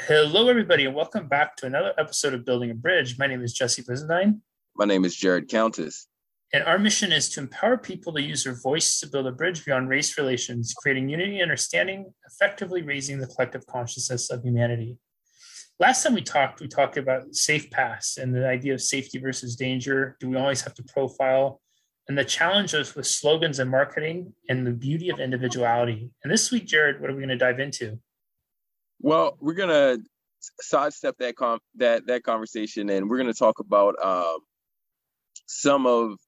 Hello, everybody, and welcome back to another episode of Building a Bridge. My name is Jesse Brisendine. My name is Jared Countess. And our mission is to empower people to use their voice to build a bridge beyond race relations, creating unity and understanding, effectively raising the collective consciousness of humanity. Last time we talked, we talked about safe pass and the idea of safety versus danger. Do we always have to profile? And the challenges with slogans and marketing and the beauty of individuality. And this week, Jared, what are we going to dive into? Well, we're gonna sidestep that com- that that conversation, and we're gonna talk about um, some of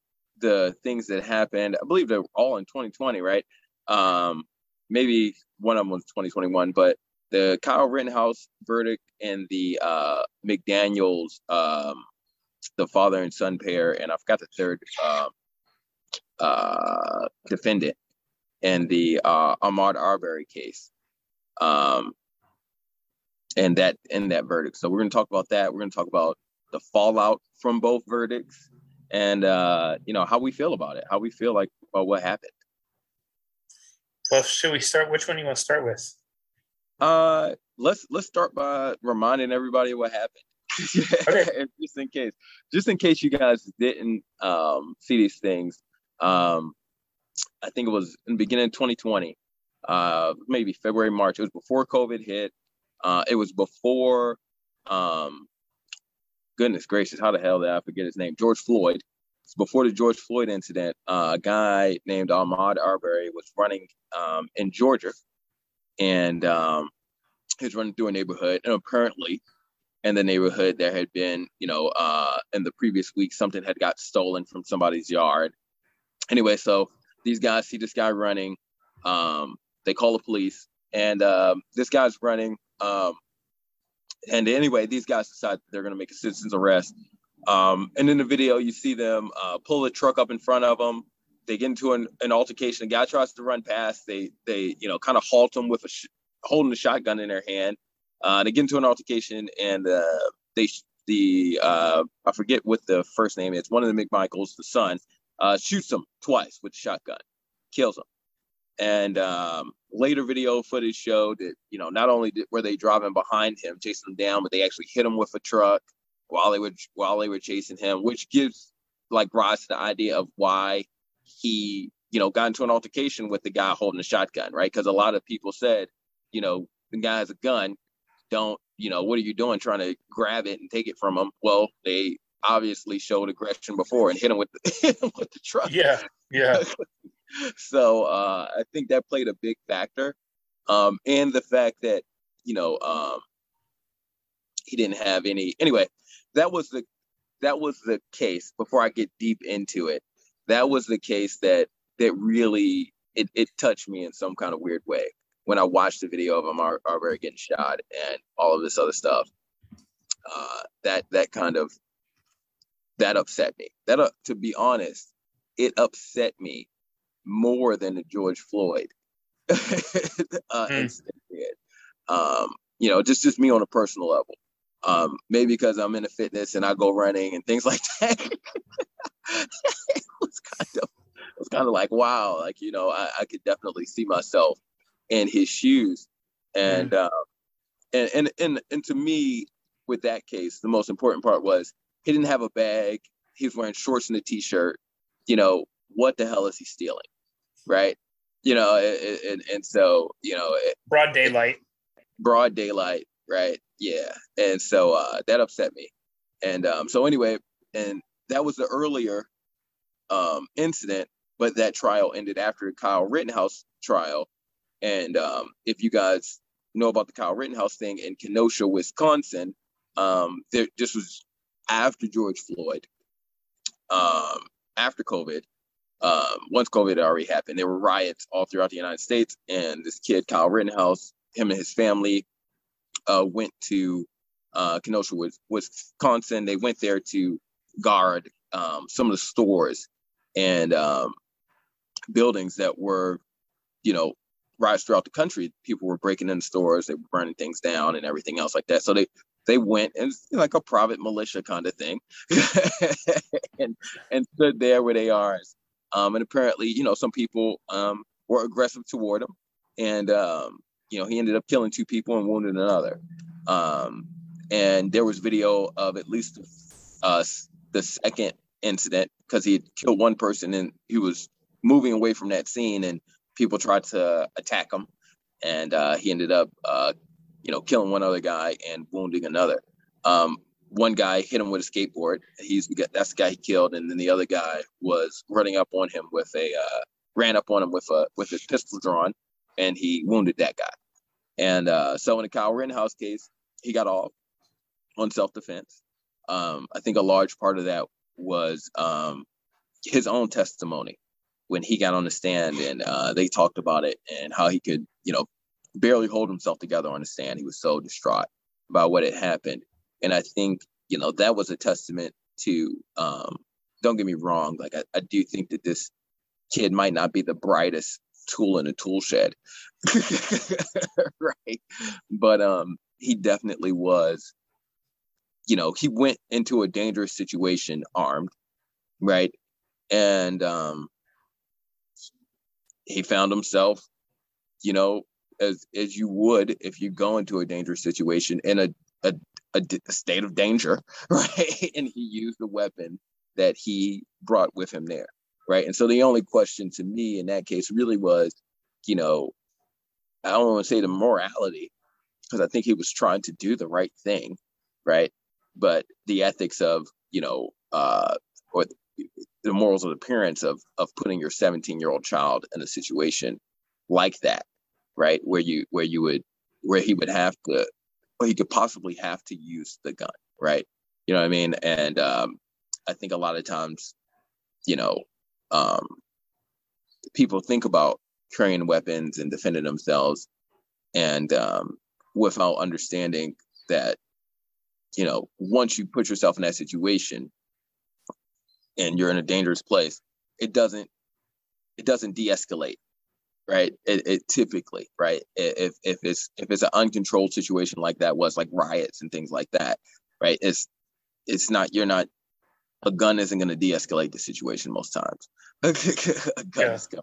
the things that happened. I believe they're all in 2020, right? Um, maybe one of them was 2021, but the Kyle Rittenhouse verdict and the uh, McDaniel's, um, the father and son pair, and I forgot the third um, uh, defendant, and the uh, Ahmaud Arbery case. Um, and that in that verdict. So we're going to talk about that. We're going to talk about the fallout from both verdicts, and uh, you know how we feel about it, how we feel like about what happened. Well, should we start? Which one do you want to start with? Uh, let's let's start by reminding everybody what happened. okay. just in case, just in case you guys didn't um, see these things, um, I think it was in the beginning of 2020, uh, maybe February, March. It was before COVID hit. Uh, it was before, um, goodness gracious, how the hell did I forget his name? George Floyd. It's before the George Floyd incident. Uh, a guy named Ahmaud Arbery was running um, in Georgia, and um, he was running through a neighborhood, and apparently, in the neighborhood, there had been, you know, uh, in the previous week, something had got stolen from somebody's yard. Anyway, so these guys see this guy running. Um, they call the police, and um, this guy's running um, and anyway, these guys decide they're going to make a citizen's arrest. Um, and in the video, you see them uh, pull the truck up in front of them. They get into an, an altercation. The guy tries to run past. They they you know kind of halt them with a sh- holding a shotgun in their hand. Uh, they get into an altercation, and uh, they the uh, I forget what the first name is. One of the McMichaels, the son, uh, shoots him twice with the shotgun, kills him. And um, later video footage showed that you know not only did, were they driving behind him, chasing him down, but they actually hit him with a truck while they were while they were chasing him, which gives like rise to the idea of why he you know got into an altercation with the guy holding a shotgun, right? Because a lot of people said, you know, the guy has a gun. Don't you know what are you doing trying to grab it and take it from him? Well, they obviously showed aggression before and hit him with the, hit him with the truck. Yeah, yeah. so uh, I think that played a big factor, um, and the fact that you know um, he didn't have any. Anyway, that was the that was the case. Before I get deep into it, that was the case that that really it, it touched me in some kind of weird way when I watched the video of him Arbery getting shot and all of this other stuff. Uh, that that kind of that upset me. That uh, to be honest, it upset me more than the George Floyd uh, mm. incident did. Um, you know, just just me on a personal level. Um, maybe because I'm in into fitness and I go running and things like that. it was kind of it was kind of like wow, like you know, I, I could definitely see myself in his shoes, and mm. uh, and and and and to me, with that case, the most important part was he didn't have a bag. He was wearing shorts and a t-shirt. You know, what the hell is he stealing? Right? You know, and, and so you know, broad daylight, broad daylight, right? Yeah, and so uh, that upset me, and um, so anyway, and that was the earlier um, incident, but that trial ended after the Kyle Rittenhouse trial, and um, if you guys know about the Kyle Rittenhouse thing in Kenosha, Wisconsin, um, there, this was after George Floyd, um, after COVID, um, once COVID had already happened, there were riots all throughout the United States, and this kid Kyle Rittenhouse, him and his family, uh, went to uh, Kenosha, Wisconsin. They went there to guard um, some of the stores and um, buildings that were, you know, riots throughout the country. People were breaking in stores, they were burning things down, and everything else like that. So they they went and like a private militia kind of thing, and and stood there where they are um, and apparently, you know, some people um, were aggressive toward him, and um, you know, he ended up killing two people and wounding another. Um, and there was video of at least uh, the second incident because he had killed one person and he was moving away from that scene and people tried to attack him. And uh, he ended up uh, you know killing one other guy and wounding another. Um, one guy hit him with a skateboard he's that's the guy he killed and then the other guy was running up on him with a uh, ran up on him with a with his pistol drawn and he wounded that guy and uh, so in the Kyle Rittenhouse case he got off on self-defense um, I think a large part of that was um, his own testimony when he got on the stand and uh, they talked about it and how he could, you know, barely hold himself together on the stand. He was so distraught about what had happened. And I think, you know, that was a testament to, um, don't get me wrong, like I, I do think that this kid might not be the brightest tool in a tool shed. right. But um he definitely was you know, he went into a dangerous situation armed, right? And um, he found himself, you know, as as you would if you go into a dangerous situation in a a, a, state of danger, right? and he used the weapon that he brought with him there, right? And so the only question to me in that case really was, you know, I don't want to say the morality, because I think he was trying to do the right thing, right? but the ethics of you know uh, or the morals of the parents of of putting your 17 year old child in a situation like that right where you where you would where he would have to he could possibly have to use the gun right? You know what i mean? And um, i think a lot of times you know um, people think about carrying weapons and defending themselves and um, without understanding that you know, once you put yourself in that situation and you're in a dangerous place, it doesn't it doesn't de-escalate, right? It, it typically, right? If if it's if it's an uncontrolled situation like that was like riots and things like that, right? It's it's not you're not a gun isn't going to de-escalate the situation most times. a gun yeah. is gonna,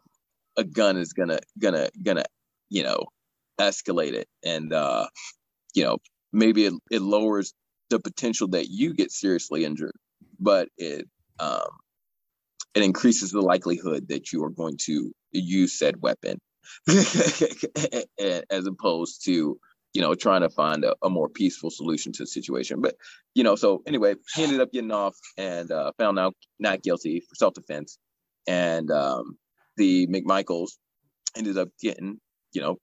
a gun is gonna gonna gonna you know escalate it and uh you know maybe it, it lowers the potential that you get seriously injured, but it um, it increases the likelihood that you are going to use said weapon, as opposed to you know trying to find a, a, more peaceful solution to the situation. But you know, so anyway, he ended up getting off and uh, found out not guilty for self defense, and um, the McMichaels ended up getting you know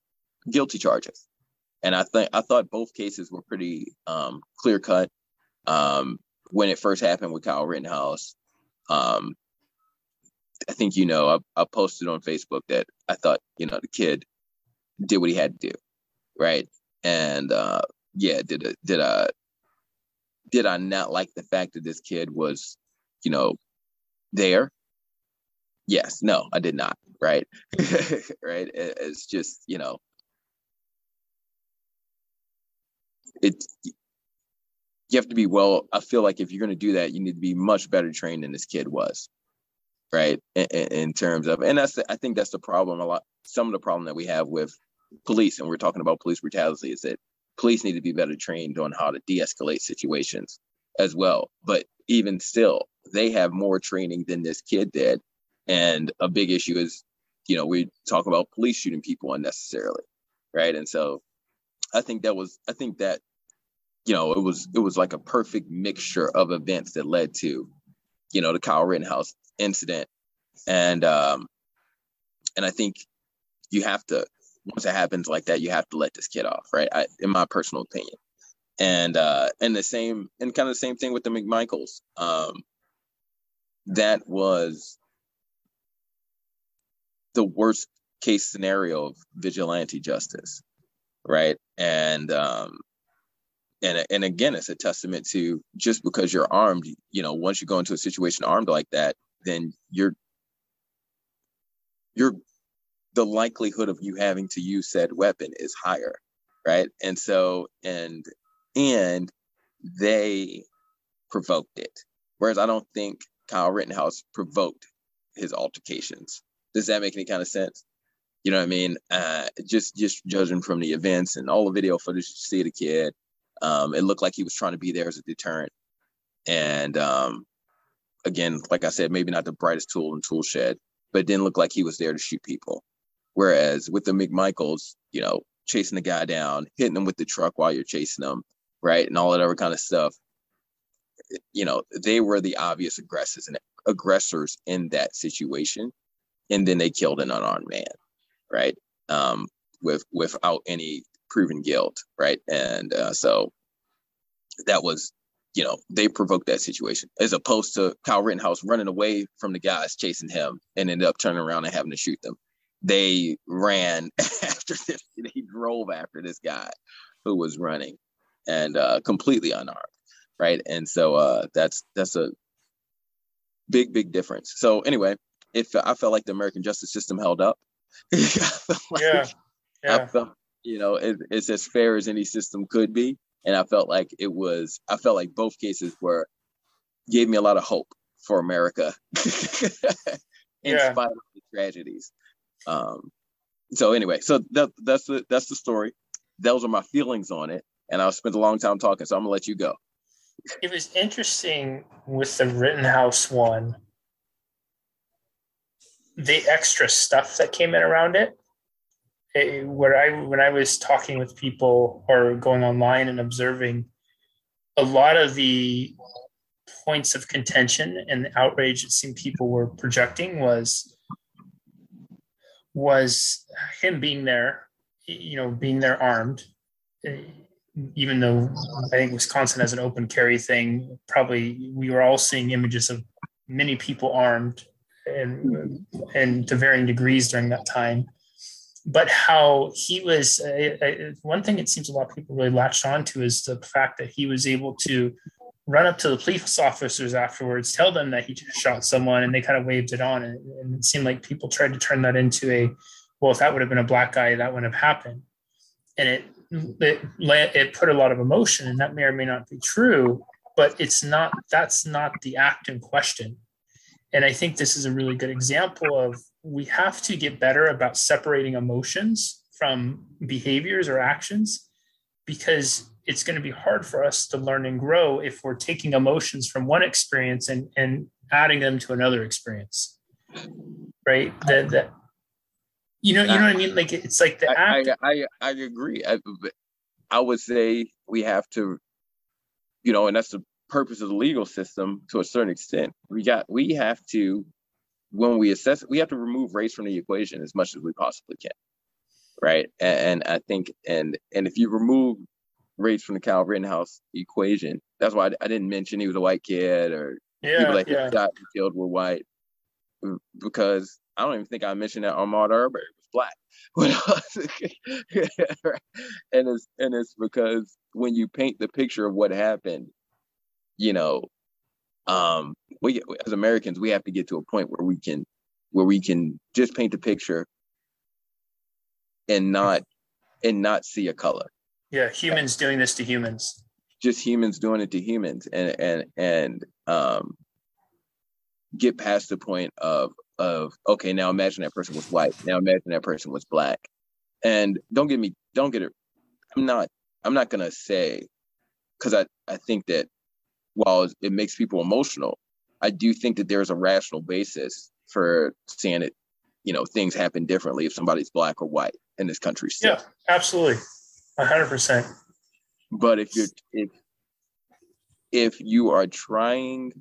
guilty charges and I think I thought both cases were pretty um, clear cut. Um, when it first happened with Kyle Rittenhouse, um, I think you know I, I, posted on Facebook that I thought you know the kid did what he had to do, right? And uh, yeah, did a, did I did I not like the fact that this kid was, you know, there? Yes, no, I did not. Right, right. It's just you know it you have to be well i feel like if you're going to do that you need to be much better trained than this kid was right in, in terms of and that's the, i think that's the problem a lot some of the problem that we have with police and we're talking about police brutality is that police need to be better trained on how to de-escalate situations as well. But even still they have more training than this kid did. And a big issue is you know we talk about police shooting people unnecessarily right? And so i think that was i think that you know, it was it was like a perfect mixture of events that led to, you know, the Kyle Rittenhouse incident. And um and I think you have to once it happens like that, you have to let this kid off, right? I, in my personal opinion. And uh and the same and kind of the same thing with the McMichaels. Um that was the worst case scenario of vigilante justice, right? And um and and again it's a testament to just because you're armed you know once you go into a situation armed like that then you're you're the likelihood of you having to use said weapon is higher right? And so and and they provoked it. Whereas i don't think kyle rittenhouse provoked his altercations. Does that make any kind of sense? You know what i mean? Uh just just judging from the events and all the video footage you see the kid Um, it looked like he was trying to be there as a deterrent. And um, again, like I said, maybe not the brightest tool in tool shed, but it didn't look like he was there to shoot people. Whereas with the McMichaels, you know, chasing the guy down, hitting him with the truck while you're chasing him, right, and all that other kind of stuff. You know, they were the obvious aggressors and aggressors in that situation, and then they killed an unarmed man, right, um, with without any proven guilt, right, and uh, so that was you know, they provoked that situation as opposed to Kyle Rittenhouse running away from the guys chasing him and ended up turning around and having to shoot them. They ran after this, they drove after this guy who was running and uh, completely unarmed. Right. And so uh, that's that's a big, big difference. So anyway, if I felt like the American justice system held up, like, yeah. yeah. I felt, you know, it, it's as fair as any system could be and I felt like it was I felt like both cases were gave me a lot of hope for America in yeah. spite of the tragedies. Um, so anyway, so that, that's the that's the story. Those are my feelings on it, and I spent a long time talking, so I'm gonna let you go. It was interesting with the Rittenhouse one, the extra stuff that came in around it where I when I was talking with people or going online and observing, a lot of the points of contention and the outrage it seemed people were projecting was was him being there, you know, being there armed. Even though I think Wisconsin has an open carry thing, probably we were all seeing images of many people armed and and to varying degrees during that time but how he was uh, uh, one thing it seems a lot of people really latched onto is the fact that he was able to run up to the police officers afterwards tell them that he just shot someone and they kind of waved it on. And, and it seemed like people tried to turn that into a well if that would have been a black guy that wouldn't have happened. And it it it put a lot of emotion and that may or may not be true but it's not that's not the act in question. And i think this is a really good example of we have to get better about separating emotions from behaviors or actions because it's going to be hard for us to learn and grow if we're taking emotions from one experience and, and adding them to another experience right? That that you know you know what i mean? Like it's like the act i i, I agree. I, I would say we have to you know and that's the purpose of the legal system to a certain extent. We got we have to when we assess, it, we have to remove race from the equation as much as we possibly can, right? And, and I think, and and if you remove race from the Kyle Rittenhouse equation, that's why I, I didn't mention he was a white kid or yeah, people that yeah. got killed were white, mm, because I don't even think I mentioned that Ahmaud Arbery was black. and it's and it's because when you paint the picture of what happened, you know, um, we as Americans we have to get to a point where we can where we can just paint the picture and not and not see a color. Yeah, humans doing this to humans. Just humans doing it to humans, and and and um, get past the point of of okay, now imagine that person was white. Now imagine that person was black. And don't get me, don't get it. I'm not. I'm not gonna say because I I think that while it makes people emotional, I do think that there's a rational basis for saying it, you know, things happen differently if somebody's black or white in this country. Still. Yeah, absolutely. A hundred percent. But if you're if if you are trying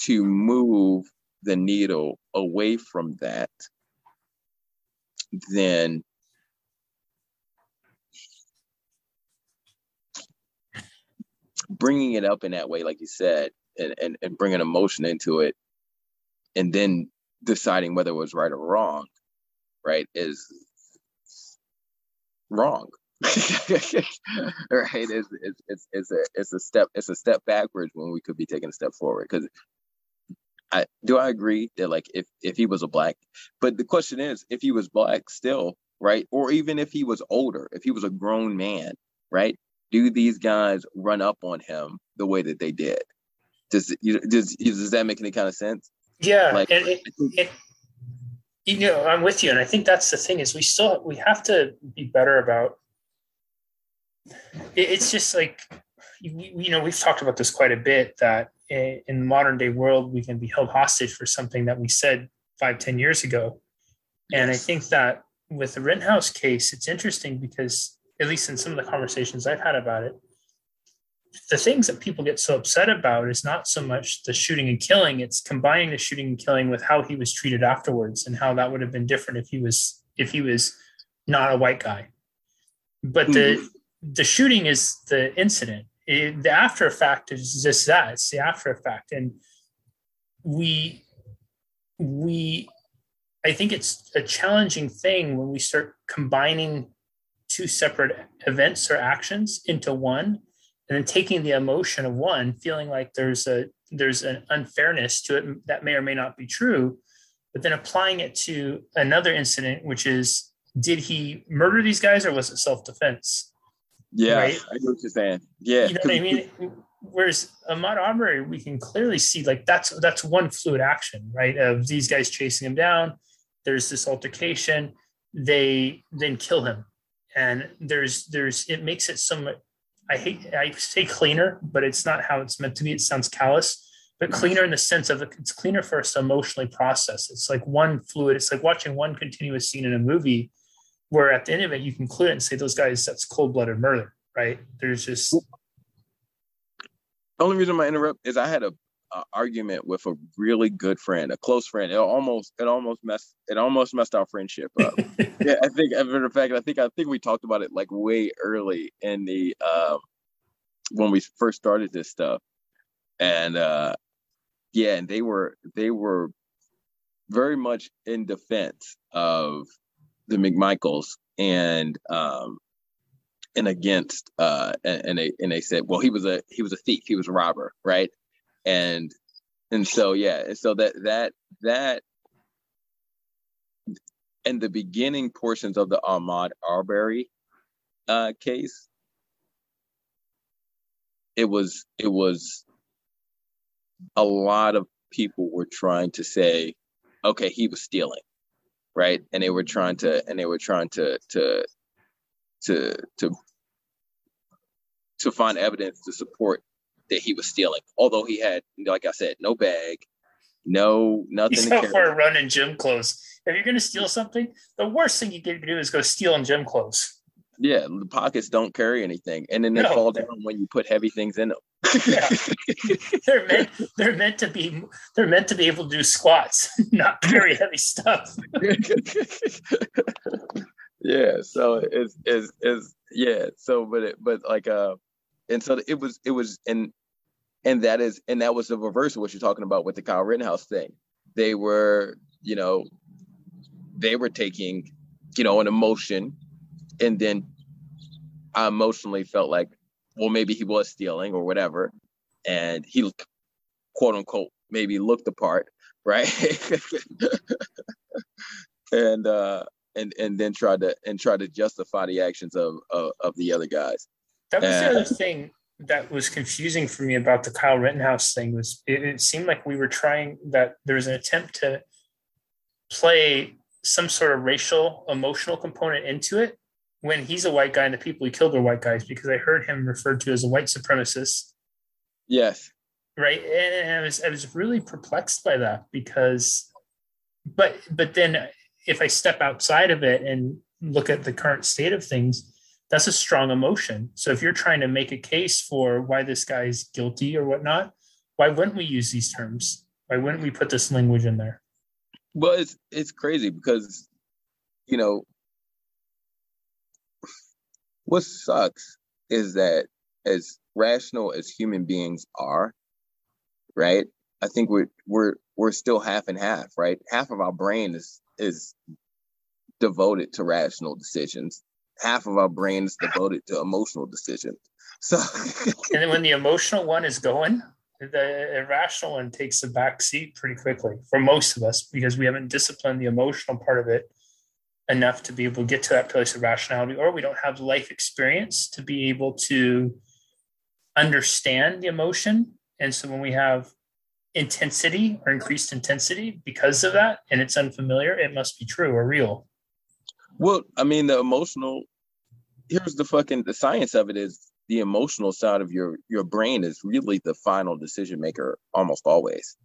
to move the needle away from that, then bringing it up in that way, like you said, and, and, and bringing emotion into it, and then deciding whether it was right or wrong, right, is wrong. right? It's, it's, it's, it's, a, it's a step it's a step backwards when we could be taking a step forward. Because I do I agree that like if if he was a black, but the question is if he was black still, right? Or even if he was older, if he was a grown man, right? Do these guys run up on him the way that they did? Does does does that make any kind of sense? Yeah, like, and it, it, you know, I'm with you, and I think that's the thing is we still we have to be better about it's just like you know we've talked about this quite a bit that in the modern day world we can be held hostage for something that we said five ten years ago and i think that with the rittenhouse case it's interesting because at least in some of the conversations i've had about it the things that people get so upset about is not so much the shooting and killing it's combining the shooting and killing with how he was treated afterwards and how that would have been different if he was if he was not a white guy. But the mm-hmm. the shooting is the incident. It, the after effect is just that it's the after effect. And we we i think it's a challenging thing when we start combining two separate events or actions into one and then taking the emotion of one feeling like there's a there's an unfairness to it that may or may not be true but then applying it to another incident which is did he murder these guys or was it self-defense yeah, right? I know what you're saying. Yeah, you know what I mean. Whereas Ahmaud Arbery, we can clearly see like that's that's one fluid action, right? Of these guys chasing him down. There's this altercation. They then kill him, and there's there's it makes it somewhat. I hate I say cleaner, but it's not how it's meant to be. It sounds callous, but cleaner in the sense of it's cleaner for us to emotionally process. It's like one fluid. It's like watching one continuous scene in a movie where at the end of it you can clear it and say those guys that's cold-blooded murder right there's just the only reason I interrupt is I had a, a, argument with a really good friend, a close friend. It almost it almost messed it almost messed our friendship up. yeah, I think as a matter of fact, I think I think we talked about it like way early in the um when we first started this stuff. And uh yeah, and they were they were very much in defense of the McMichaels and um and against uh and, and they and they said well he was a he was a thief he was a robber right and and so yeah so that that that and the beginning portions of the Ahmaud Arbery uh case it was it was a lot of people were trying to say okay he was stealing right? And they were trying to and they were trying to to to to to find evidence to support that he was stealing. Although he had, like I said, no bag, no nothing. He's out for a run in gym clothes. If you're going to steal something, the worst thing you can do is go steal in gym clothes. Yeah, the pockets don't carry anything, and then they no. fall down when you put heavy things in them. yeah. they're meant they're meant to be they're meant to be able to do squats, not carry heavy stuff. yeah, so it's is is yeah. So, but it but like uh, and so it was it was and and that is and that was the reverse of what you're talking about with the Kyle Rittenhouse thing. They were you know they were taking you know an emotion and then I emotionally felt like, well, maybe he was stealing or whatever, and he quote unquote maybe looked the part, right? and uh and and then tried to and tried to justify the actions of of, of the other guys. That was and, the uh, other thing that was confusing for me about the Kyle Rittenhouse thing was it, it seemed like we were trying that there was an attempt to play some sort of racial emotional component into it when he's a white guy and the people he killed are white guys because I heard him referred to as a white supremacist. Yes. Right. And I was I was really perplexed by that because but but then if I step outside of it and look at the current state of things, that's a strong emotion. So if you're trying to make a case for why this guy's guilty or whatnot, why wouldn't we use these terms? Why wouldn't we put this language in there? Well, it's it's crazy because you know what sucks is that as rational as human beings are, right? I think we're we're we're still half and half, right? Half of our brain is is devoted to rational decisions. Half of our brain is devoted to emotional decisions. So and then when the emotional one is going, the irrational one takes a back seat pretty quickly for most of us because we haven't disciplined the emotional part of it enough to be able to get to that place of rationality, or we don't have life experience to be able to understand the emotion. And so when we have intensity or increased intensity because of that, and it's unfamiliar, it must be true or real. Well, I mean, the emotional, here's the fucking, the science of it is the emotional side of your your brain is really the final decision maker almost always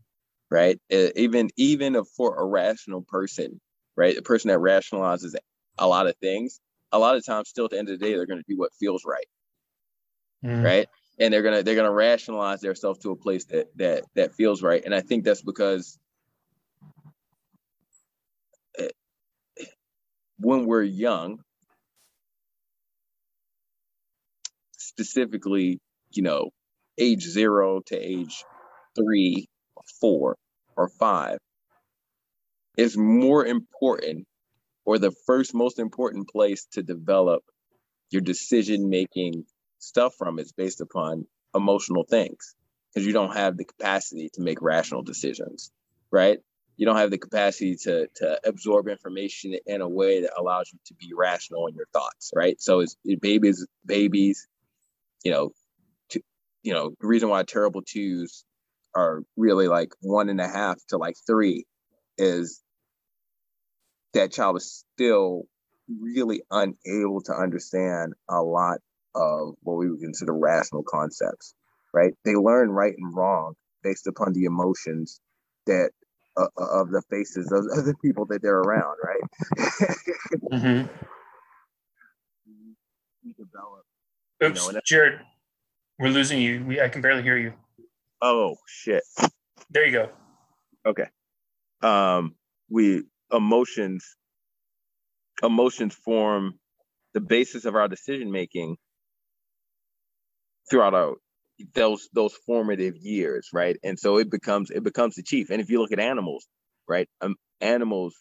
right? Even even for a rational person right? A person that rationalizes a lot of things a lot of times still at the end of the day they're going to do what feels right mm. right? And they're gonna they're gonna rationalize themselves to a place that that that feels right. And i think that's because when we're young specifically you know age zero to age three four or five is more important or the first most important place to develop your decision making stuff from is based upon emotional things because you don't have the capacity to make rational decisions, right? You don't have the capacity to to absorb information in a way that allows you to be rational in your thoughts, right? So it's it, babies, babies, you know, to, you know, the reason why terrible twos are really like one and a half to like three is that child is still really unable to understand a lot of what we would consider rational concepts, right? They learn right and wrong based upon the emotions that uh, of the faces of, of, the people that they're around, right? mm-hmm. We develop. Oops, you know, Jared, we're losing you. We, I can barely hear you. Oh shit! There you go. Okay. Um, we emotions emotions form the basis of our decision making throughout our those those formative years, right? And so it becomes it becomes the chief. And if you look at animals, right? Um, animals,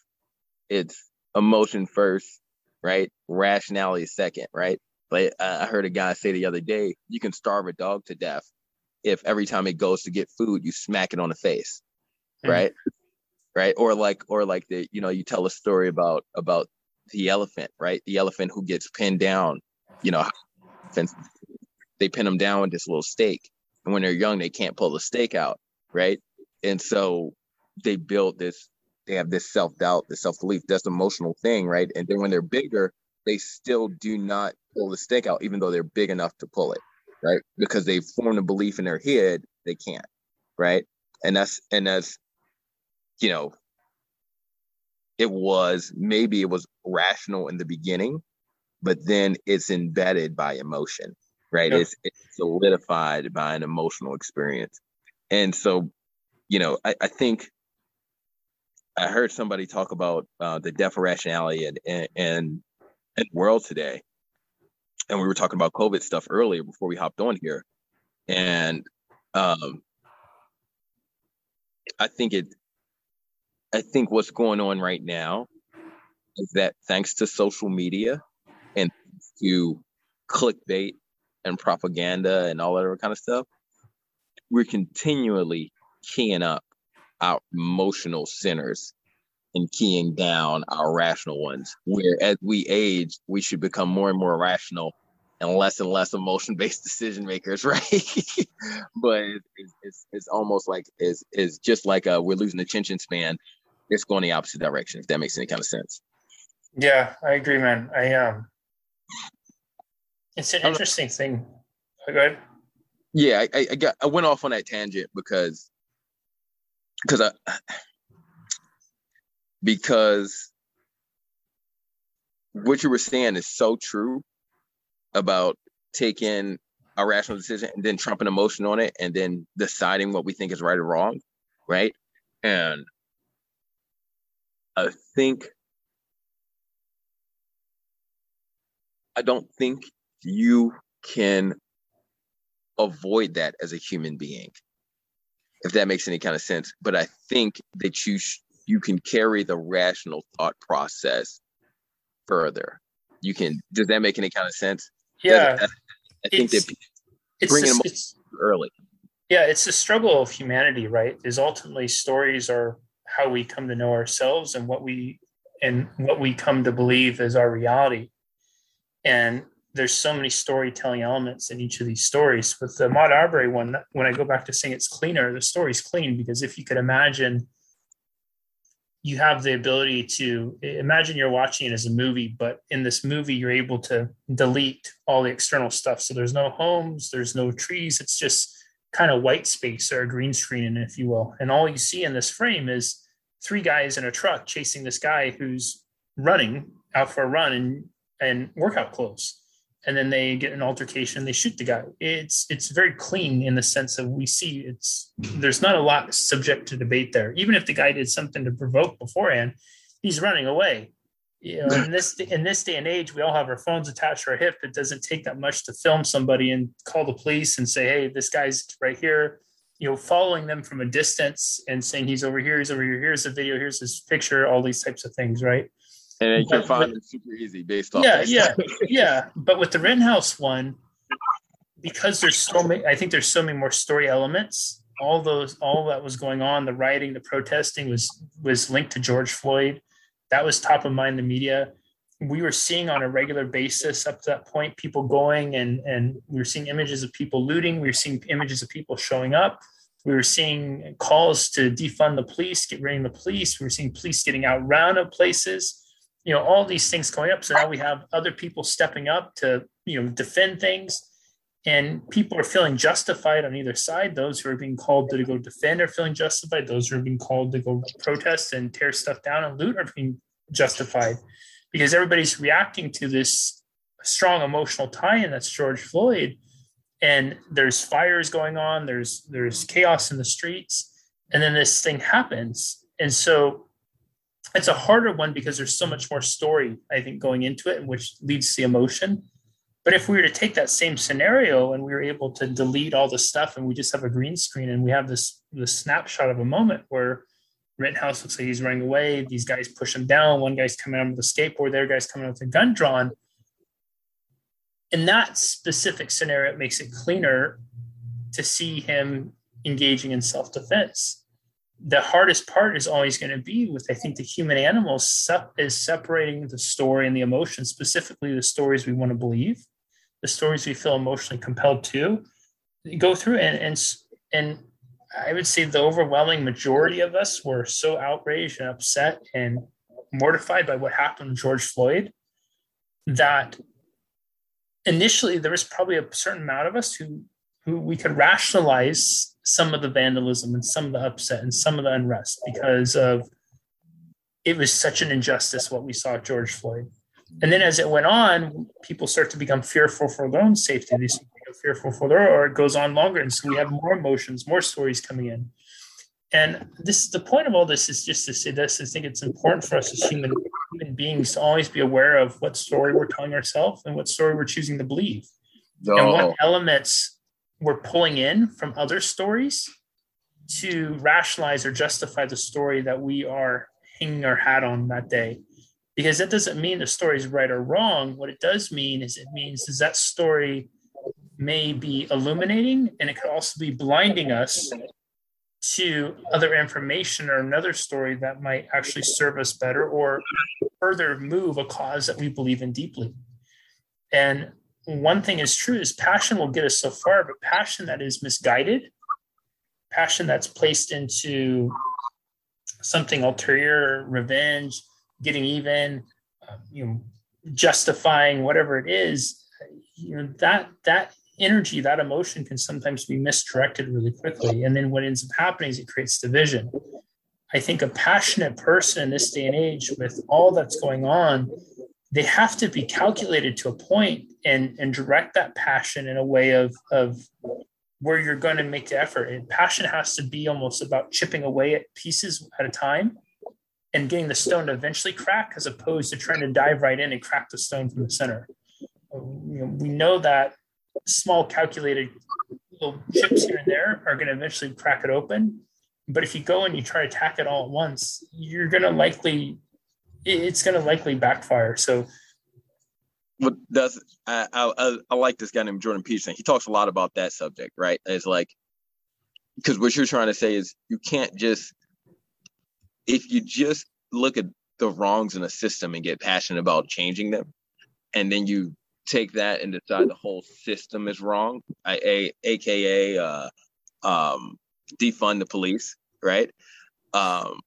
it's emotion first, right? Rationality second, right? But I heard a guy say the other day, you can starve a dog to death if every time it goes to get food, you smack it on the face, mm-hmm. right? Right? Or like or like the you know you tell a story about about the elephant, right? The elephant who gets pinned down, you know, they pin them down with this little stake. And when they're young, they can't pull the stake out, right? And so they build this, they have this self doubt, this self belief, this emotional thing, right? And then when they're bigger, they still do not pull the stake out, even though they're big enough to pull it, right? Because they've formed a belief in their head, they can't, right? And that's, and that's, you know, it was maybe it was rational in the beginning, but then it's embedded by emotion right? Yep. It's, it's solidified by an emotional experience. And so, you know, I, I think I heard somebody talk about uh, the death of rationality and, and, and, and world today. And we were talking about COVID stuff earlier before we hopped on here. And um, I think it, I think what's going on right now is that thanks to social media and to clickbait and propaganda and all that other kind of stuff, we're continually keying up our emotional centers and keying down our rational ones. Where as we age, we should become more and more rational and less and less emotion based decision makers, right? but it's, it's, it's, almost like it's, it's just like uh, we're losing attention span. It's going the opposite direction, if that makes any kind of sense. Yeah, I agree, man. I um it's an interesting thing. Oh, go ahead. Yeah, I, I got I went off on that tangent because because I because what you were saying is so true about taking a rational decision and then trumping emotion on it and then deciding what we think is right or wrong, right? And I think I don't think you can avoid that as a human being if that makes any kind of sense. But i think that you sh- you can carry the rational thought process further. You can does that make any kind of sense? Yeah. I, I think it's, that it's, bringing them early. Yeah it's the struggle of humanity right? Is ultimately stories are how we come to know ourselves and what we and what we come to believe is our reality. And there's so many storytelling elements in each of these stories. With the Ahmaud Arbery one, when I go back to saying it's cleaner, the story's clean because if you could imagine you have the ability to imagine you're watching it as a movie, but in this movie, you're able to delete all the external stuff. So there's no homes, there's no trees. It's just kind of white space or a green screen, if you will. And all you see in this frame is three guys in a truck chasing this guy who's running out for a run in, in workout clothes and then they get an altercation they shoot the guy. It's it's very clean in the sense of we see it's there's not a lot subject to debate there. Even if the guy did something to provoke beforehand he's running away. You know in this in this day and age we all have our phones attached to our hip. It doesn't take that much to film somebody and call the police and say hey this guy's right here. You know following them from a distance and saying he's over here he's over here here's the video here's his picture all these types of things right and you can find it super easy based off. Yeah, yeah, yeah. But with the Rittenhouse one, because there's so many, I think there's so many more story elements. All those, all that was going on, the rioting, the protesting was was linked to George Floyd. That was top of mind in the media. We were seeing on a regular basis up to that point people going and and we were seeing images of people looting. We were seeing images of people showing up. We were seeing calls to defund the police, get rid of the police. We were seeing police getting out round of places you know all these things going up. So now we have other people stepping up to you know defend things. And people are feeling justified on either side. Those who are being called to go defend are feeling justified. Those who are being called to go protest and tear stuff down and loot are being justified. Because everybody's reacting to this strong emotional tie-in that's george floyd. And there's fires going on. There's there's chaos in the streets. And then this thing happens. And so it's a harder one because there's so much more story i think going into it which leads to the emotion but if we were to take that same scenario and we were able to delete all the stuff and we just have a green screen and we have this this snapshot of a moment where Rittenhouse looks like he's running away. These guys push him down. One guy's coming out with a skateboard. Their guy's coming out with a gun drawn. In that specific scenario, it makes it cleaner to see him engaging in self defense the hardest part is always going to be with i think the human animals is separating the story and the emotion specifically the stories we want to believe the stories we feel emotionally compelled to go through. And and and i would say the overwhelming majority of us were so outraged and upset and mortified by what happened to george floyd that initially there was probably a certain amount of us who who we could rationalize some of the vandalism and some of the upset and some of the unrest because of it was such an injustice what we saw at George Floyd. And then as it went on, people start to become fearful for their own safety. They become fearful for their, or it goes on longer. And so we have more emotions, more stories coming in. And this the point of all this is just to say this. I think it's important for us as human human beings to always be aware of what story we're telling ourselves and what story we're choosing to believe. No. And what elements we're pulling in from other stories to rationalize or justify the story that we are hanging our hat on that day. Because that doesn't mean the story is right or wrong. What it does mean is it means is that story may be illuminating and it could also be blinding us to other information or another story that might actually serve us better or further move a cause that we believe in deeply. And one thing is true is passion will get us so far, but passion that is misguided, passion that's placed into something ulterior, revenge, getting even, uh, you know, justifying whatever it is, you know, that that energy, that emotion can sometimes be misdirected really quickly. And then what ends up happening is it creates division. I think a passionate person in this day and age, with all that's going on, they have to be calculated to a point and and direct that passion in a way of of where you're going to make the effort. And passion has to be almost about chipping away at pieces at a time and getting the stone to eventually crack as opposed to trying to dive right in and crack the stone from the center. Um, you know, we know that small calculated little chips here and there are going to eventually crack it open. But if you go and you try to attack it all at once you're going to likely it's going to likely backfire. So, what does I, I I like this guy named Jordan Peterson. He talks a lot about that subject, right? It's like because what you're trying to say is you can't just if you just look at the wrongs in a system and get passionate about changing them, and then you take that and decide the whole system is wrong, I, a, aka uh, um, defund the police, right? Um,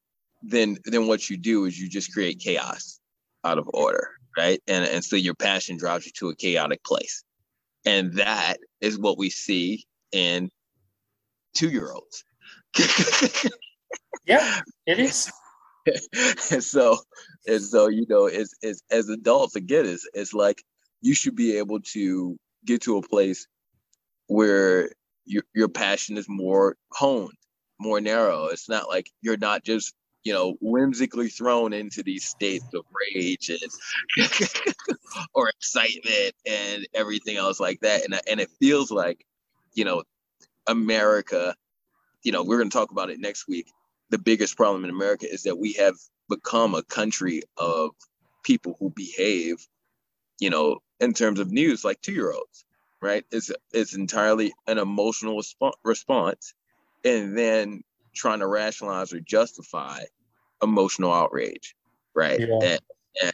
then then what you do is you just create chaos out of order, right? And and so your passion drives you to a chaotic place. And that is what we see in two year olds. yeah, it is. and so and so you know it's, it's as adults again it's, it's like you should be able to get to a place where your, your passion is more honed more narrow it's not like you're not just you know whimsically thrown into these states of rage and or excitement and everything else like that. And and it feels like you know america you know we're going to talk about it next week. The biggest problem in america is that we have become a country of people who behave you know in terms of news like two year olds right? It's it's entirely an emotional resp- response. And then trying to rationalize or justify emotional outrage, right? Yeah. And,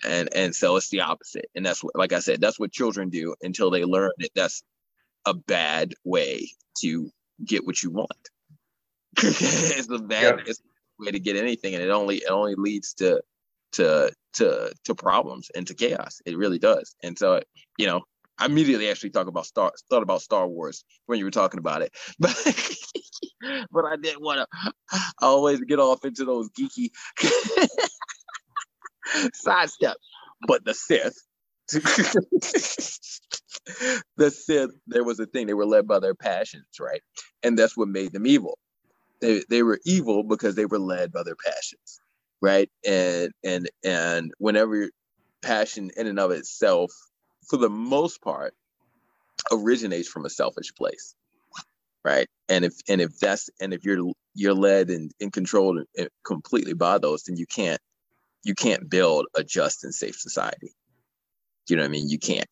and and so it's the opposite, and that's what, like I said, that's what children do until they learn that that's a bad way to get what you want. it's a bad yeah. it's a way to get anything, and it only it only leads to to to to problems and to chaos. It really does. And so you know, I immediately actually talk about Star thought about Star Wars when you were talking about it, but but I didn't want to always get off into those geeky sidestep. But the Sith, the Sith, there was a thing they were led by their passions, right? And that's what made them evil. They they were evil because they were led by their passions, right? And and and whenever passion in and of itself for the most part, originates from a selfish place, right? And if and if that's and if you're you're led and, and controlled completely by those, then you can't you can't build a just and safe society. You know what I mean? You can't,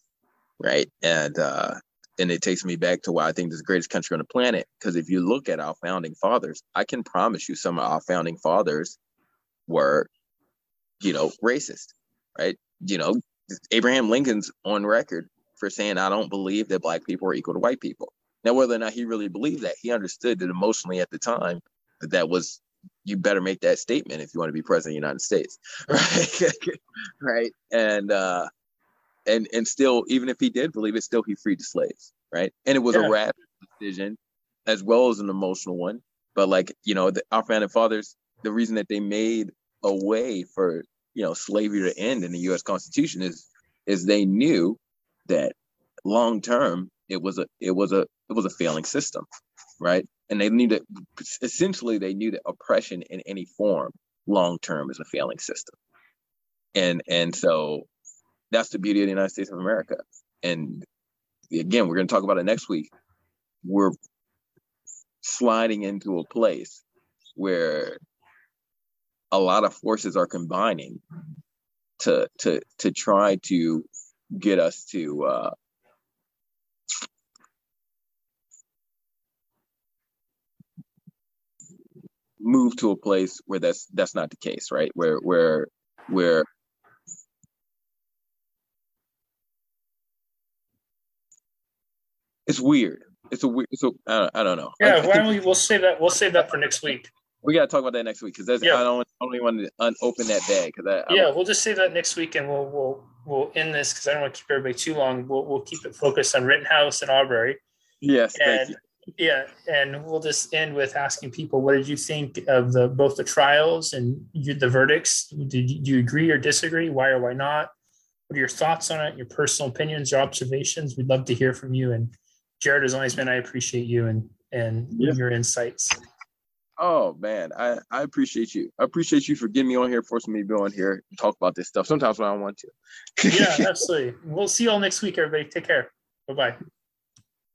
right? And uh, and it takes me back to why I think this is the greatest country on the planet. Because if you look at our founding fathers, I can promise you some of our founding fathers were, you know, racist, right? You know, Abraham Lincoln's on record for saying, I don't believe that black people are equal to white people. Now, whether or not he really believed that, he understood that emotionally at the time that that was, you better make that statement if you want to be president of the United States. Right. right. And, uh, and, and still, even if he did believe it, still he freed the slaves. Right. And it was yeah. a rapid decision as well as an emotional one. But like, you know, the, our founding fathers, the reason that they made a way for you know slavery to end in the U.S. Constitution is is they knew that long term it was a it was a it was a failing system, right? And they knew that essentially they knew that oppression in any form long term is a failing system, and and so that's the beauty of the United States of America. And again, we're going to talk about it next week. We're sliding into a place where a lot of forces are combining to to to try to get us to uh, move to a place where that's that's not the case, right? Where where where it's weird. It's a weird. So I, I don't know. Yeah, why don't we? We'll save that. We'll save that for next week. We got to talk about that next week because yeah. I don't I want to unopen that bag because I, yeah we'll just say that next week and we'll we'll we'll end this because I don't want to keep everybody too long. We'll we'll keep it focused on Rittenhouse and Arbery. Yes, and yeah, and we'll just end with asking people what did you think of the both the trials and you, the verdicts? Did you, do you agree or disagree? Why or why not? What are your thoughts on it? Your personal opinions, your observations? We'd love to hear from you. And Jared, as always, been I appreciate you and and yeah. your insights. Oh man, I, I appreciate you. I appreciate you for getting me on here, forcing me to be on here and talk about this stuff. Sometimes when I want to. yeah, absolutely. We'll see you all next week, everybody. Take care. Bye bye.